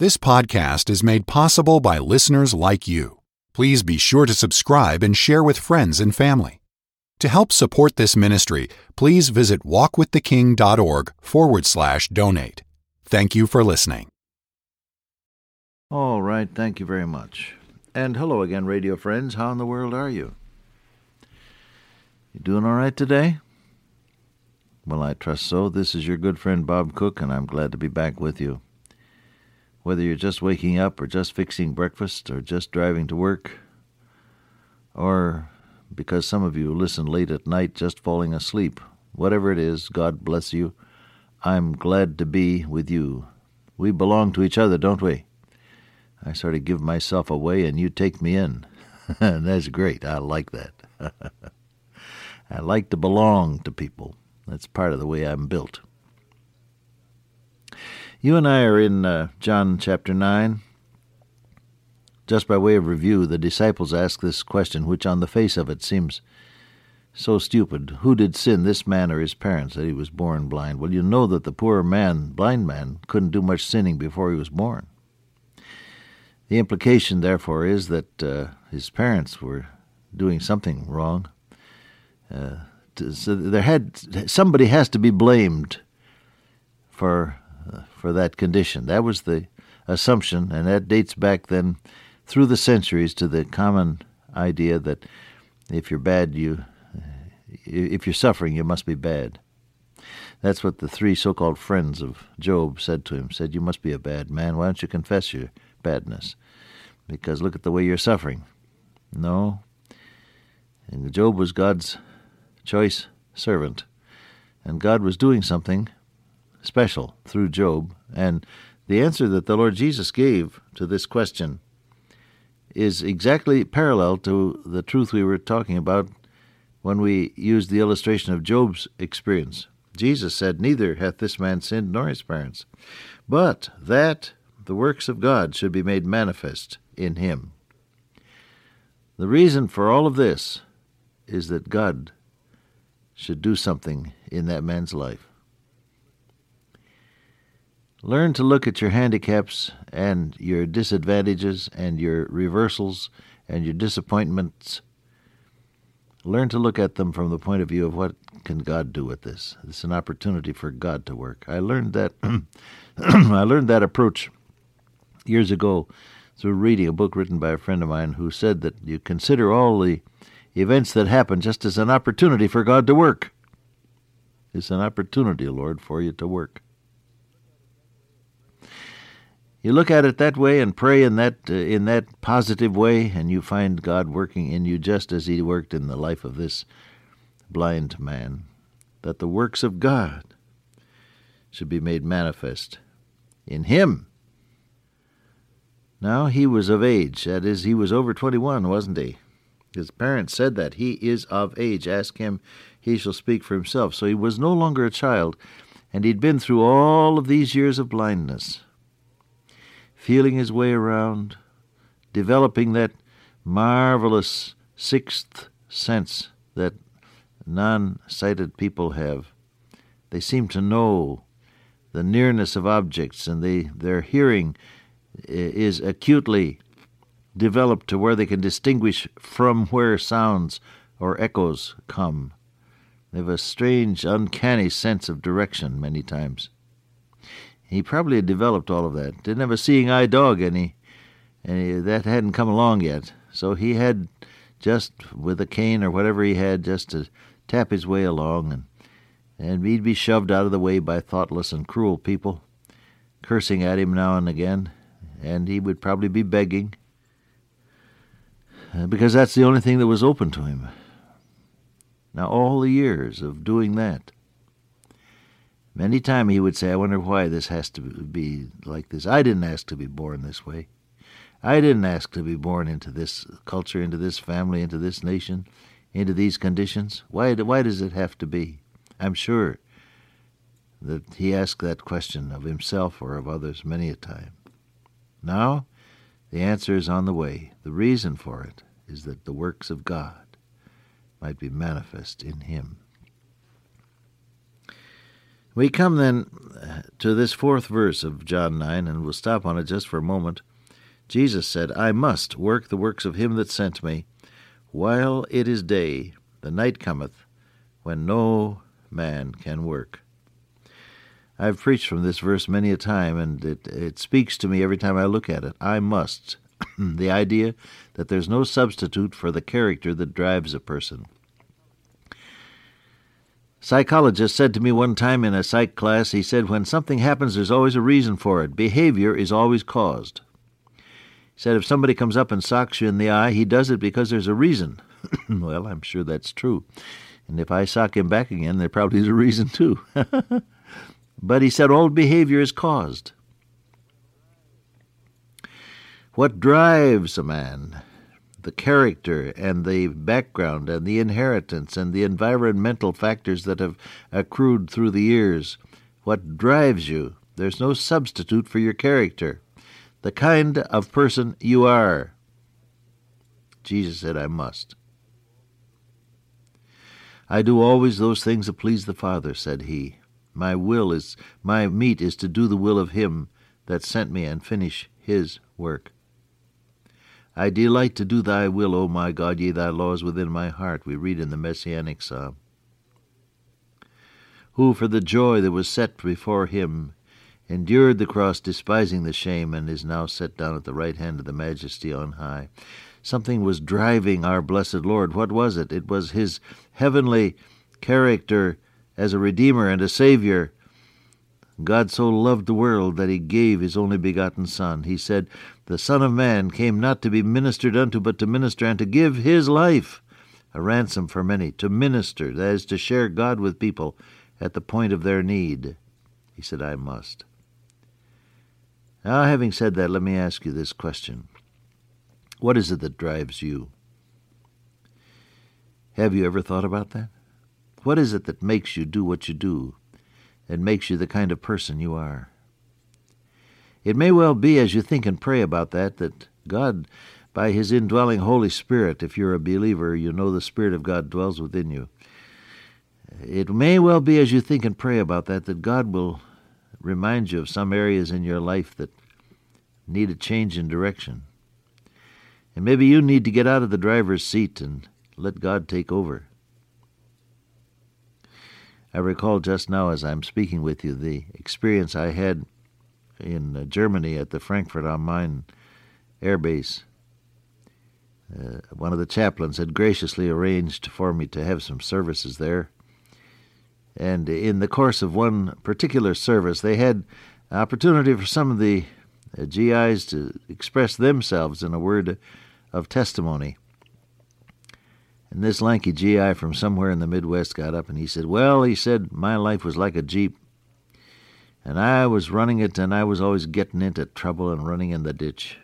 This podcast is made possible by listeners like you. Please be sure to subscribe and share with friends and family. To help support this ministry, please visit walkwiththeking.org forward slash donate. Thank you for listening. All right, thank you very much. And hello again, radio friends. How in the world are you? You doing all right today? Well, I trust so. This is your good friend Bob Cook, and I'm glad to be back with you. Whether you're just waking up, or just fixing breakfast, or just driving to work, or because some of you listen late at night just falling asleep, whatever it is, God bless you. I'm glad to be with you. We belong to each other, don't we? I sort of give myself away and you take me in. That's great. I like that. I like to belong to people. That's part of the way I'm built. You and I are in uh, John chapter 9. Just by way of review, the disciples ask this question, which on the face of it seems so stupid. Who did sin, this man or his parents, that he was born blind? Well, you know that the poor man, blind man, couldn't do much sinning before he was born. The implication, therefore, is that uh, his parents were doing something wrong. Uh, so there had somebody has to be blamed for for that condition. That was the assumption, and that dates back then through the centuries to the common idea that if you're bad, you if you're suffering, you must be bad. That's what the three so-called friends of Job said to him. Said, "You must be a bad man. Why don't you confess your badness? Because look at the way you're suffering." No. And Job was God's choice servant, and God was doing something special through Job. And the answer that the Lord Jesus gave to this question is exactly parallel to the truth we were talking about when we used the illustration of Job's experience. Jesus said, Neither hath this man sinned nor his parents, but that the works of God should be made manifest in him. The reason for all of this is that God should do something in that man's life. Learn to look at your handicaps and your disadvantages and your reversals and your disappointments. Learn to look at them from the point of view of what can God do with this. It's an opportunity for God to work. I learned that I learned that approach years ago through reading a book written by a friend of mine who said that you consider all the events that happen just as an opportunity for God to work. It's an opportunity, Lord, for you to work. You look at it that way and pray in that uh, in that positive way, and you find God working in you just as He worked in the life of this blind man. That the works of God should be made manifest in him. Now he was of age, that is, he was over twenty one, wasn't he? His parents said that he is of age. Ask him, he shall speak for himself. So he was no longer a child, and he'd been through all of these years of blindness feeling his way around, developing that marvelous sixth sense that non sighted people have. They seem to know the nearness of objects, and they, their hearing is acutely developed to where they can distinguish from where sounds or echoes come. They have a strange, uncanny sense of direction many times. He probably had developed all of that. Didn't have a seeing eye dog any, and he, that hadn't come along yet. So he had just with a cane or whatever he had just to tap his way along, and and he'd be shoved out of the way by thoughtless and cruel people, cursing at him now and again, and he would probably be begging uh, because that's the only thing that was open to him. Now all the years of doing that Many time he would say, I wonder why this has to be like this. I didn't ask to be born this way. I didn't ask to be born into this culture, into this family, into this nation, into these conditions. Why, why does it have to be? I'm sure that he asked that question of himself or of others many a time. Now, the answer is on the way. The reason for it is that the works of God might be manifest in him. We come then uh, to this fourth verse of John 9, and we'll stop on it just for a moment. Jesus said, I must work the works of him that sent me, while it is day, the night cometh, when no man can work. I've preached from this verse many a time, and it, it speaks to me every time I look at it. I must. the idea that there's no substitute for the character that drives a person. Psychologist said to me one time in a psych class, he said, when something happens, there's always a reason for it. Behavior is always caused. He said, if somebody comes up and socks you in the eye, he does it because there's a reason. well, I'm sure that's true. And if I sock him back again, there probably is a reason too. but he said, all behavior is caused. What drives a man? The character and the background and the inheritance and the environmental factors that have accrued through the years. What drives you? There's no substitute for your character, the kind of person you are. Jesus said, I must. I do always those things that please the Father, said he. My will is, my meat is to do the will of him that sent me and finish his work. I delight to do thy will, O my God, yea, thy laws within my heart, we read in the Messianic Psalm. Who, for the joy that was set before him, endured the cross, despising the shame, and is now set down at the right hand of the Majesty on high. Something was driving our blessed Lord. What was it? It was his heavenly character as a Redeemer and a Savior God so loved the world that he gave his only begotten Son. He said, The Son of Man came not to be ministered unto, but to minister and to give his life a ransom for many, to minister, that is, to share God with people at the point of their need. He said, I must. Now, having said that, let me ask you this question What is it that drives you? Have you ever thought about that? What is it that makes you do what you do? and makes you the kind of person you are. It may well be, as you think and pray about that, that God, by His indwelling Holy Spirit, if you're a believer, you know the Spirit of God dwells within you. It may well be, as you think and pray about that, that God will remind you of some areas in your life that need a change in direction. And maybe you need to get out of the driver's seat and let God take over. I recall just now, as I'm speaking with you, the experience I had in uh, Germany at the Frankfurt am Main Air Base. Uh, one of the chaplains had graciously arranged for me to have some services there. And in the course of one particular service, they had opportunity for some of the uh, GIs to express themselves in a word of testimony. And this lanky GI from somewhere in the Midwest got up and he said, Well, he said, my life was like a Jeep. And I was running it, and I was always getting into trouble and running in the ditch.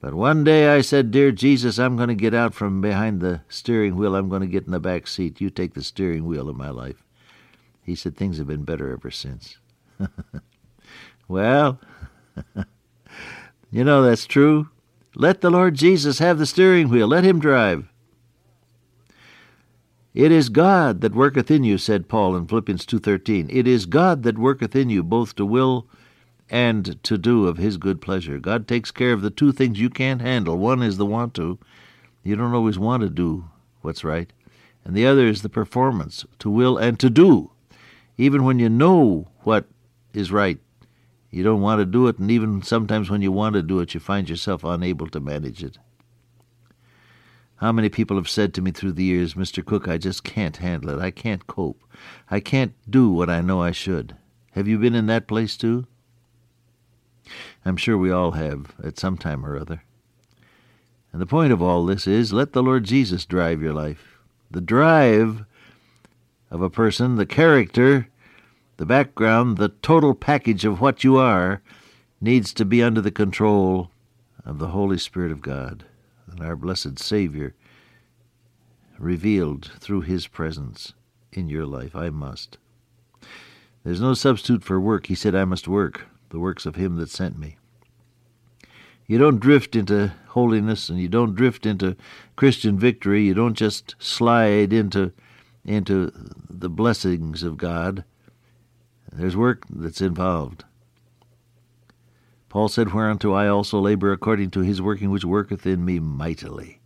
But one day I said, Dear Jesus, I'm going to get out from behind the steering wheel. I'm going to get in the back seat. You take the steering wheel of my life. He said, Things have been better ever since. well, you know that's true. Let the Lord Jesus have the steering wheel. Let him drive. It is God that worketh in you, said Paul in Philippians 2.13. It is God that worketh in you both to will and to do of his good pleasure. God takes care of the two things you can't handle. One is the want to. You don't always want to do what's right. And the other is the performance, to will and to do. Even when you know what is right, you don't want to do it, and even sometimes when you want to do it, you find yourself unable to manage it. How many people have said to me through the years, Mr. Cook, I just can't handle it. I can't cope. I can't do what I know I should. Have you been in that place too? I'm sure we all have at some time or other. And the point of all this is let the Lord Jesus drive your life. The drive of a person, the character, the background, the total package of what you are, needs to be under the control of the Holy Spirit of God our blessed Savior revealed through His presence in your life. I must. There's no substitute for work. He said, I must work the works of Him that sent me. You don't drift into holiness and you don't drift into Christian victory. You don't just slide into, into the blessings of God. There's work that's involved. Paul said, Whereunto I also labor according to his working which worketh in me mightily.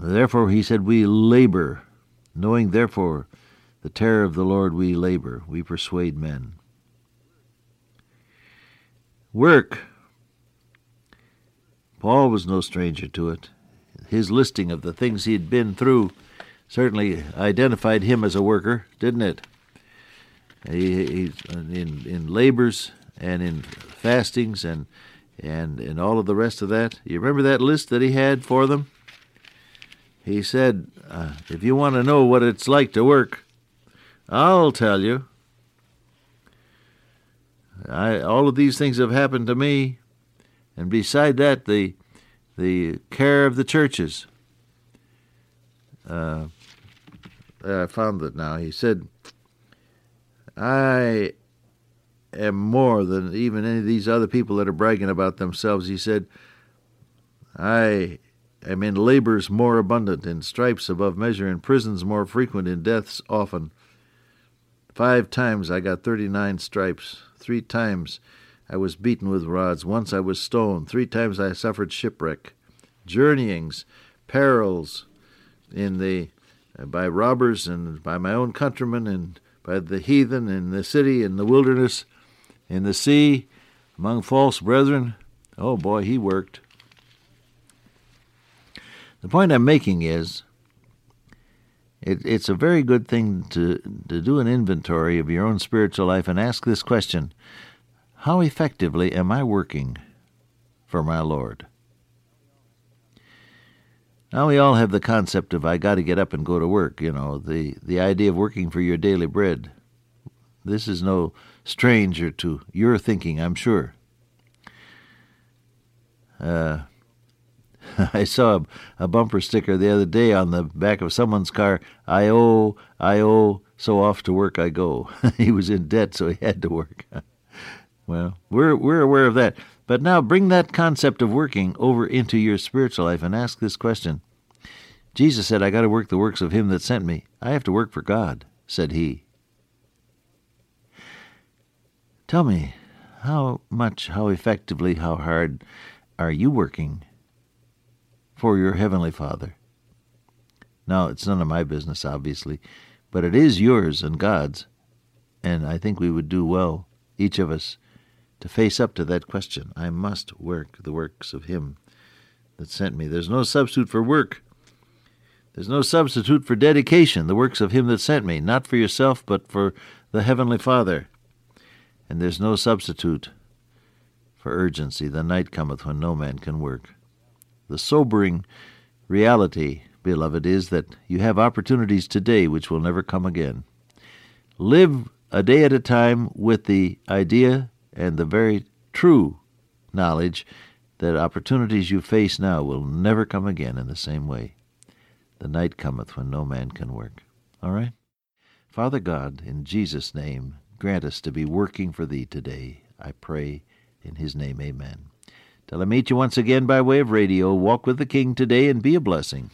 Therefore, he said, we labor, knowing therefore the terror of the Lord we labor, we persuade men. Work. Paul was no stranger to it. His listing of the things he had been through certainly identified him as a worker, didn't it? He, he in in labors and in fastings and and and all of the rest of that. You remember that list that he had for them? He said, uh, "If you want to know what it's like to work, I'll tell you. I, all of these things have happened to me, and beside that, the the care of the churches." Uh, I found it now. He said, I am more than even any of these other people that are bragging about themselves. He said, I am in labors more abundant, in stripes above measure, in prisons more frequent, in deaths often. Five times I got 39 stripes. Three times I was beaten with rods. Once I was stoned. Three times I suffered shipwreck. Journeyings, perils in the by robbers and by my own countrymen and by the heathen in the city, in the wilderness, in the sea, among false brethren. Oh boy, he worked. The point I'm making is it, it's a very good thing to, to do an inventory of your own spiritual life and ask this question How effectively am I working for my Lord? Now we all have the concept of I got to get up and go to work, you know, the the idea of working for your daily bread. This is no stranger to your thinking, I'm sure. Uh, I saw a, a, bumper sticker the other day on the back of someone's car. I owe, I owe, so off to work I go. he was in debt, so he had to work. well, we're we're aware of that. But now bring that concept of working over into your spiritual life and ask this question. Jesus said, I got to work the works of him that sent me. I have to work for God, said he. Tell me, how much, how effectively, how hard are you working for your Heavenly Father? Now, it's none of my business, obviously, but it is yours and God's, and I think we would do well, each of us, to face up to that question. I must work the works of Him that sent me. There's no substitute for work. There's no substitute for dedication, the works of Him that sent me, not for yourself, but for the Heavenly Father. And there's no substitute for urgency. The night cometh when no man can work. The sobering reality, beloved, is that you have opportunities today which will never come again. Live a day at a time with the idea and the very true knowledge that opportunities you face now will never come again in the same way. The night cometh when no man can work. All right? Father God, in Jesus' name, grant us to be working for Thee today. I pray in His name, amen. Till I meet you once again by way of radio, walk with the King today and be a blessing.